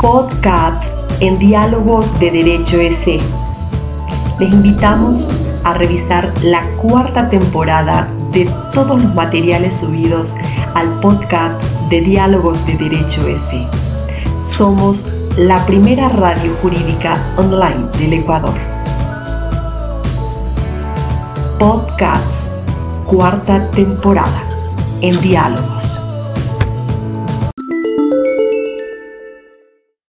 podcast en Diálogos de Derecho EC. Les invitamos a revisar la cuarta temporada de todos los materiales subidos al podcast de Diálogos de Derecho EC. Somos la primera radio jurídica online del Ecuador. Podcast, cuarta temporada, en diálogos.